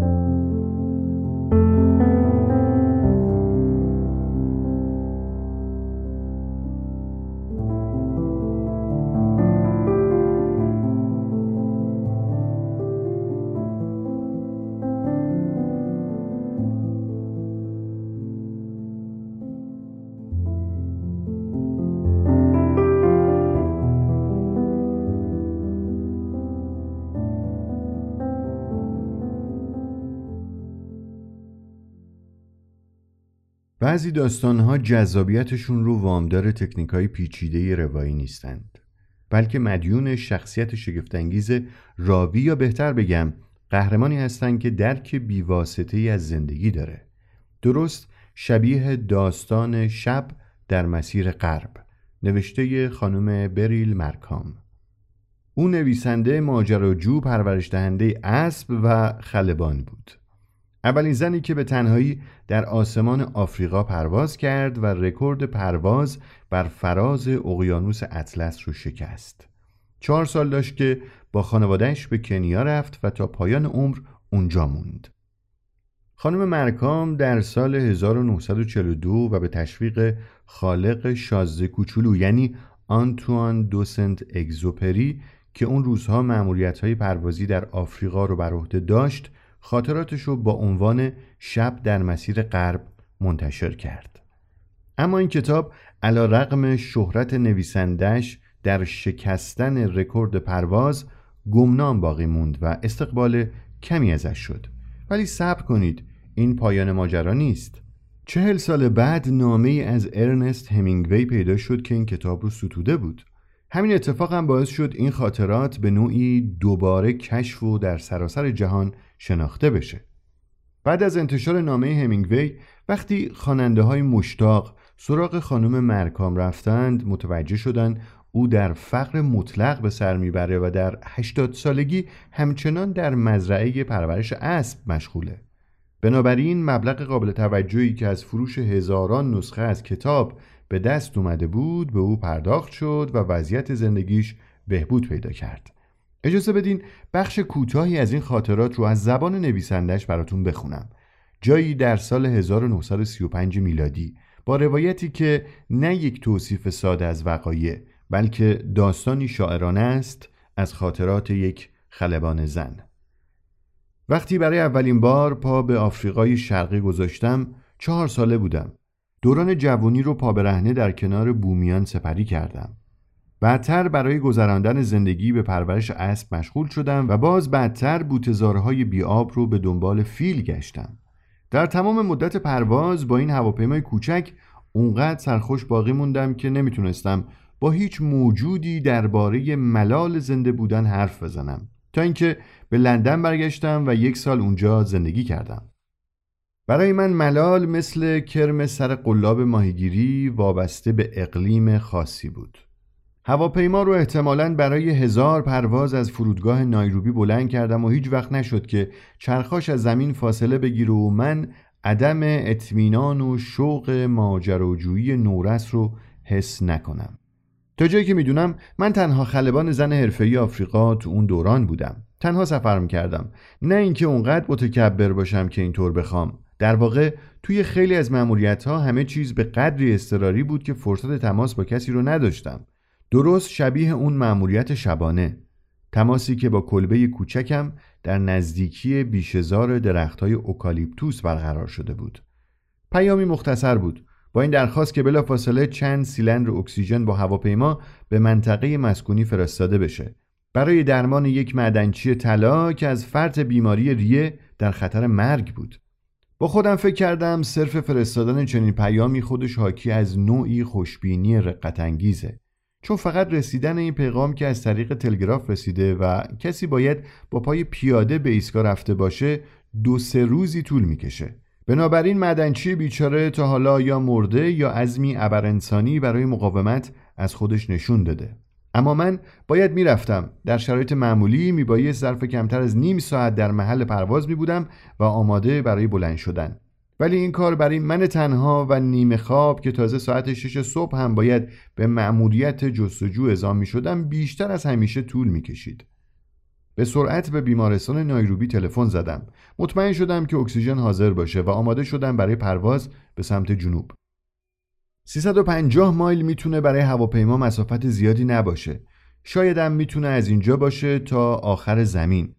Thank you. بعضی داستانها جذابیتشون رو وامدار تکنیک های پیچیده روایی نیستند. بلکه مدیون شخصیت شگفتانگیز راوی یا بهتر بگم قهرمانی هستند که درک بیواسطه ای از زندگی داره. درست شبیه داستان شب در مسیر غرب. نوشته خانم بریل مرکام. او نویسنده ماجراجو پرورش دهنده اسب و خلبان بود. اولین زنی که به تنهایی در آسمان آفریقا پرواز کرد و رکورد پرواز بر فراز اقیانوس اطلس رو شکست. چهار سال داشت که با خانوادهش به کنیا رفت و تا پایان عمر اونجا موند. خانم مرکام در سال 1942 و به تشویق خالق شازده کوچولو یعنی آنتوان دوسنت اگزوپری که اون روزها معمولیت های پروازی در آفریقا رو بر عهده داشت خاطراتش رو با عنوان شب در مسیر غرب منتشر کرد. اما این کتاب علا رقم شهرت نویسندش در شکستن رکورد پرواز گمنام باقی موند و استقبال کمی ازش شد. ولی صبر کنید این پایان ماجرا نیست. چهل سال بعد نامه از ارنست همینگوی پیدا شد که این کتاب رو ستوده بود. همین اتفاق هم باعث شد این خاطرات به نوعی دوباره کشف و در سراسر جهان شناخته بشه. بعد از انتشار نامه همینگوی وقتی خواننده های مشتاق سراغ خانم مرکام رفتند متوجه شدند او در فقر مطلق به سر می‌بره و در 80 سالگی همچنان در مزرعه پرورش اسب مشغوله. بنابراین مبلغ قابل توجهی که از فروش هزاران نسخه از کتاب به دست اومده بود به او پرداخت شد و وضعیت زندگیش بهبود پیدا کرد. اجازه بدین بخش کوتاهی از این خاطرات رو از زبان نویسندش براتون بخونم. جایی در سال 1935 میلادی با روایتی که نه یک توصیف ساده از وقایع بلکه داستانی شاعرانه است از خاطرات یک خلبان زن. وقتی برای اولین بار پا به آفریقای شرقی گذاشتم چهار ساله بودم. دوران جوانی رو پا برهنه در کنار بومیان سپری کردم. بعدتر برای گذراندن زندگی به پرورش اسب مشغول شدم و باز بعدتر بوتزارهای بیاب رو به دنبال فیل گشتم. در تمام مدت پرواز با این هواپیمای کوچک اونقدر سرخوش باقی موندم که نمی‌تونستم با هیچ موجودی درباره ملال زنده بودن حرف بزنم. تا اینکه به لندن برگشتم و یک سال اونجا زندگی کردم. برای من ملال مثل کرم سر قلاب ماهیگیری وابسته به اقلیم خاصی بود. هواپیما رو احتمالا برای هزار پرواز از فرودگاه نایروبی بلند کردم و هیچ وقت نشد که چرخاش از زمین فاصله بگیره و من عدم اطمینان و شوق ماجراجویی نورس رو حس نکنم. تا جایی که می‌دونم من تنها خلبان زن حرفه‌ای آفریقا تو اون دوران بودم. تنها سفر کردم نه اینکه اونقدر متکبر باشم که اینطور بخوام. در واقع توی خیلی از معمولیت همه چیز به قدری اضطراری بود که فرصت تماس با کسی رو نداشتم. درست شبیه اون معمولیت شبانه. تماسی که با کلبه کوچکم در نزدیکی بیشزار درختهای اوکالیپتوس برقرار شده بود. پیامی مختصر بود. با این درخواست که بلافاصله چند سیلندر اکسیژن با هواپیما به منطقه مسکونی فرستاده بشه. برای درمان یک معدنچی طلا که از فرط بیماری ریه در خطر مرگ بود. با خودم فکر کردم صرف فرستادن چنین پیامی خودش حاکی از نوعی خوشبینی رقت انگیزه. چون فقط رسیدن این پیغام که از طریق تلگراف رسیده و کسی باید با پای پیاده به ایستگاه رفته باشه دو سه روزی طول می‌کشه. بنابراین مدنچی بیچاره تا حالا یا مرده یا عزمی ابرانسانی برای مقاومت از خودش نشون داده. اما من باید می‌رفتم در شرایط معمولی میبایی ظرف کمتر از نیم ساعت در محل پرواز می بودم و آماده برای بلند شدن ولی این کار برای من تنها و نیمه خواب که تازه ساعت شش صبح هم باید به مأموریت جستجو اعزام می شدم بیشتر از همیشه طول می کشید. به سرعت به بیمارستان نایروبی تلفن زدم. مطمئن شدم که اکسیژن حاضر باشه و آماده شدم برای پرواز به سمت جنوب. 350 مایل می‌تونه برای هواپیما مسافت زیادی نباشه. شاید هم می‌تونه از اینجا باشه تا آخر زمین.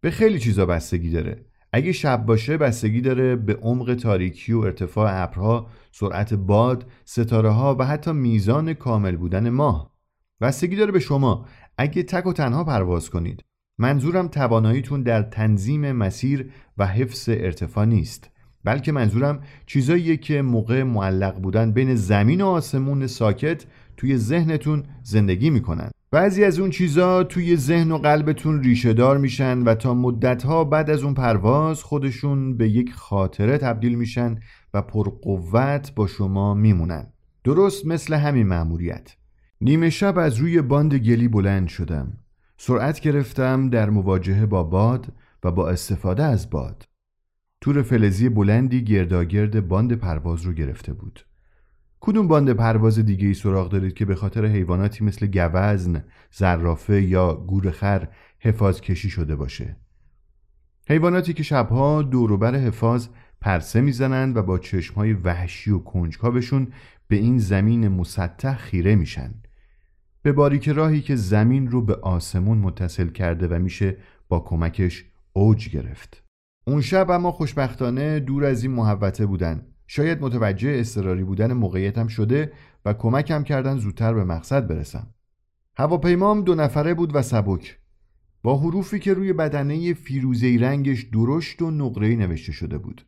به خیلی چیزا بستگی داره. اگه شب باشه بستگی داره به عمق تاریکی و ارتفاع ابرها، سرعت باد، ستاره ها و حتی میزان کامل بودن ماه. بستگی داره به شما اگه تک و تنها پرواز کنید. منظورم تواناییتون در تنظیم مسیر و حفظ ارتفاع نیست. بلکه منظورم چیزاییه که موقع معلق بودن بین زمین و آسمون ساکت توی ذهنتون زندگی می‌کنن. بعضی از اون چیزا توی ذهن و قلبتون ریشه دار میشن و تا مدتها بعد از اون پرواز خودشون به یک خاطره تبدیل میشن و پرقوت با شما میمونن. درست مثل همین مأموریت. نیمه شب از روی باند گلی بلند شدم. سرعت گرفتم در مواجهه با باد و با استفاده از باد. تور فلزی بلندی گرداگرد باند پرواز رو گرفته بود. کدوم باند پرواز دیگه ای سراغ دارید که به خاطر حیواناتی مثل گوزن، زرافه یا گورخر حفاظ کشی شده باشه؟ حیواناتی که شبها دوروبر حفاظ پرسه می‌زنند و با چشمهای وحشی و کنجکاوشون به این زمین مسطح خیره میشن. به باریک راهی که زمین رو به آسمون متصل کرده و میشه با کمکش اوج گرفت. اون شب اما خوشبختانه دور از این محوته بودن. شاید متوجه اضطراری بودن موقعیتم شده و کمکم کردن زودتر به مقصد برسم. هواپیمام دو نفره بود و سبک. با حروفی که روی بدنه فیروزهی رنگش درشت و نقره‌ای نوشته شده بود.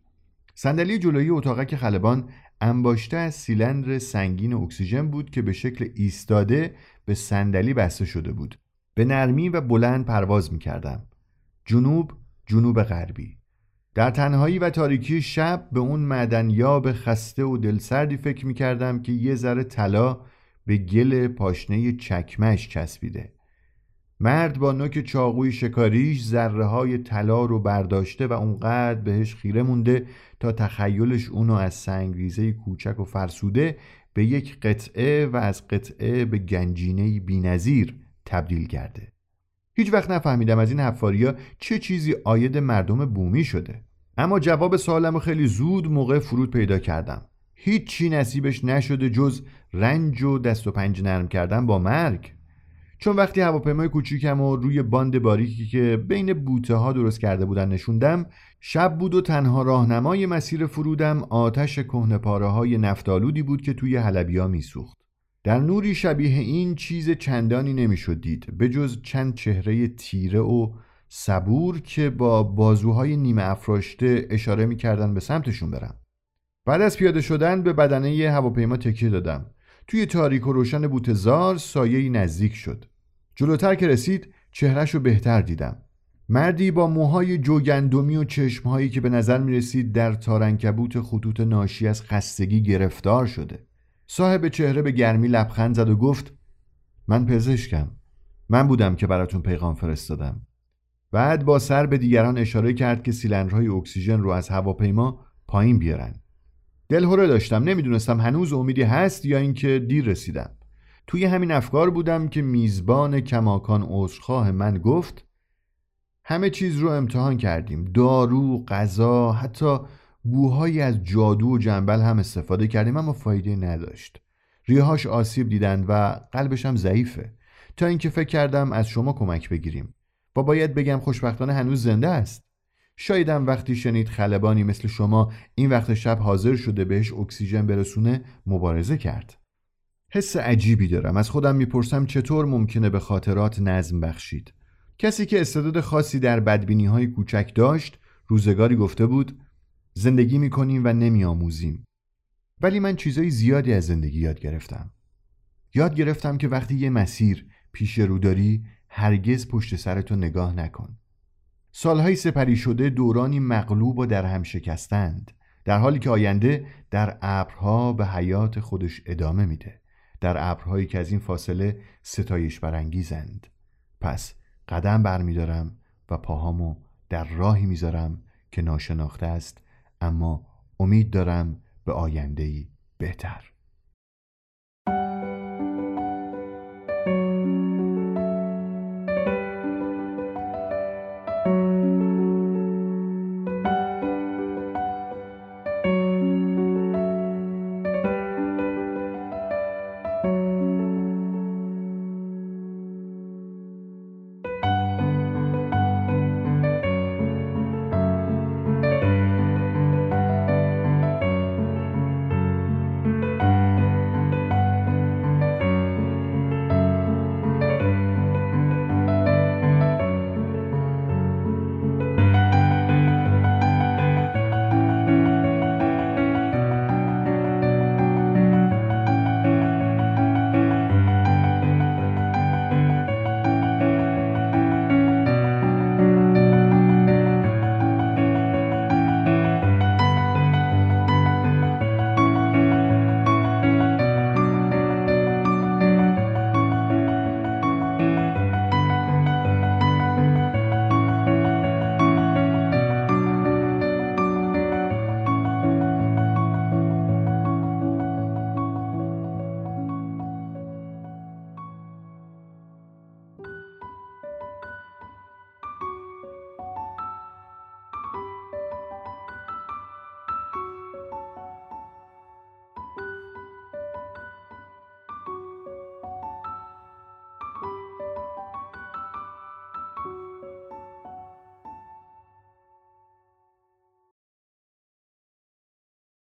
صندلی جلویی اتاقک خلبان انباشته از سیلندر سنگین اکسیژن بود که به شکل ایستاده به صندلی بسته شده بود. به نرمی و بلند پرواز می کردم جنوب جنوب غربی. در تنهایی و تاریکی شب به اون معدنیاب خسته و دلسردی فکر می کردم که یه ذره طلا به گل پاشنه چکمش چسبیده. مرد با نوک چاقوی شکاریش ذره های طلا رو برداشته و اونقدر بهش خیره مونده تا تخیلش اونو از سنگریزه کوچک و فرسوده به یک قطعه و از قطعه به گنجینه بینظیر تبدیل کرده. هیچ وقت نفهمیدم از این حفاریا چه چیزی آید مردم بومی شده. اما جواب سوالم خیلی زود موقع فرود پیدا کردم. هیچی نصیبش نشده جز رنج و دست و پنج نرم کردن با مرگ. چون وقتی هواپیمای کوچیکم و روی باند باریکی که بین بوته ها درست کرده بودن نشوندم شب بود و تنها راهنمای مسیر فرودم آتش کهنپاره های نفتالودی بود که توی حلبیا میسوخت. در نوری شبیه این چیز چندانی نمی‌شد دید به جز چند چهره تیره و صبور که با بازوهای نیمه افراشته اشاره می‌کردن به سمتشون برم. بعد از پیاده شدن به بدنه هواپیما تکیه دادم. توی تاریک و روشن بوتزار سایه نزدیک شد. جلوتر که رسید چهرش رو بهتر دیدم. مردی با موهای جوگندمی و چشمهایی که به نظر می رسید در تارنکبوت خطوط ناشی از خستگی گرفتار شده. صاحب چهره به گرمی لبخند زد و گفت من پزشکم. من بودم که براتون پیغام فرستادم. بعد با سر به دیگران اشاره کرد که سیلندرهای اکسیژن رو از هواپیما پایین بیارن. دلهوره داشتم. نمی‌دونستم هنوز امیدی هست یا اینکه دیر رسیدم. توی همین افکار بودم که میزبان کماکان عذرخواه من گفت همه چیز رو امتحان کردیم. دارو، غذا، حتی بوهایی از جادو و جنبل هم استفاده کردیم اما فایده نداشت. ریهاش آسیب دیدن و قلبش هم ضعیفه. تا اینکه فکر کردم از شما کمک بگیریم. با باید بگم خوشبختانه هنوز زنده است. شایدم وقتی شنید خلبانی مثل شما این وقت شب حاضر شده بهش اکسیژن برسونه مبارزه کرد. حس عجیبی دارم. از خودم می‌پرسم چطور ممکنه به خاطرات نظم بخشید. کسی که استعداد خاصی در بدبینی های کوچک داشت روزگاری گفته بود زندگی می‌کنیم و نمیآموزیم. ولی من چیزای زیادی از زندگی یاد گرفتم. یاد گرفتم که وقتی یه مسیر پیش رو داری هرگز پشت سرتو نگاه نکن. سالهای سپری شده دورانی مغلوب و در هم شکستند در حالی که آینده در ابرها به حیات خودش ادامه میده. در ابرهایی که از این فاصله ستایش برانگیزند. پس قدم برمیدارم و پاهامو در راهی می‌ذارم که ناشناخته است اما امید دارم به آیندهی بهتر.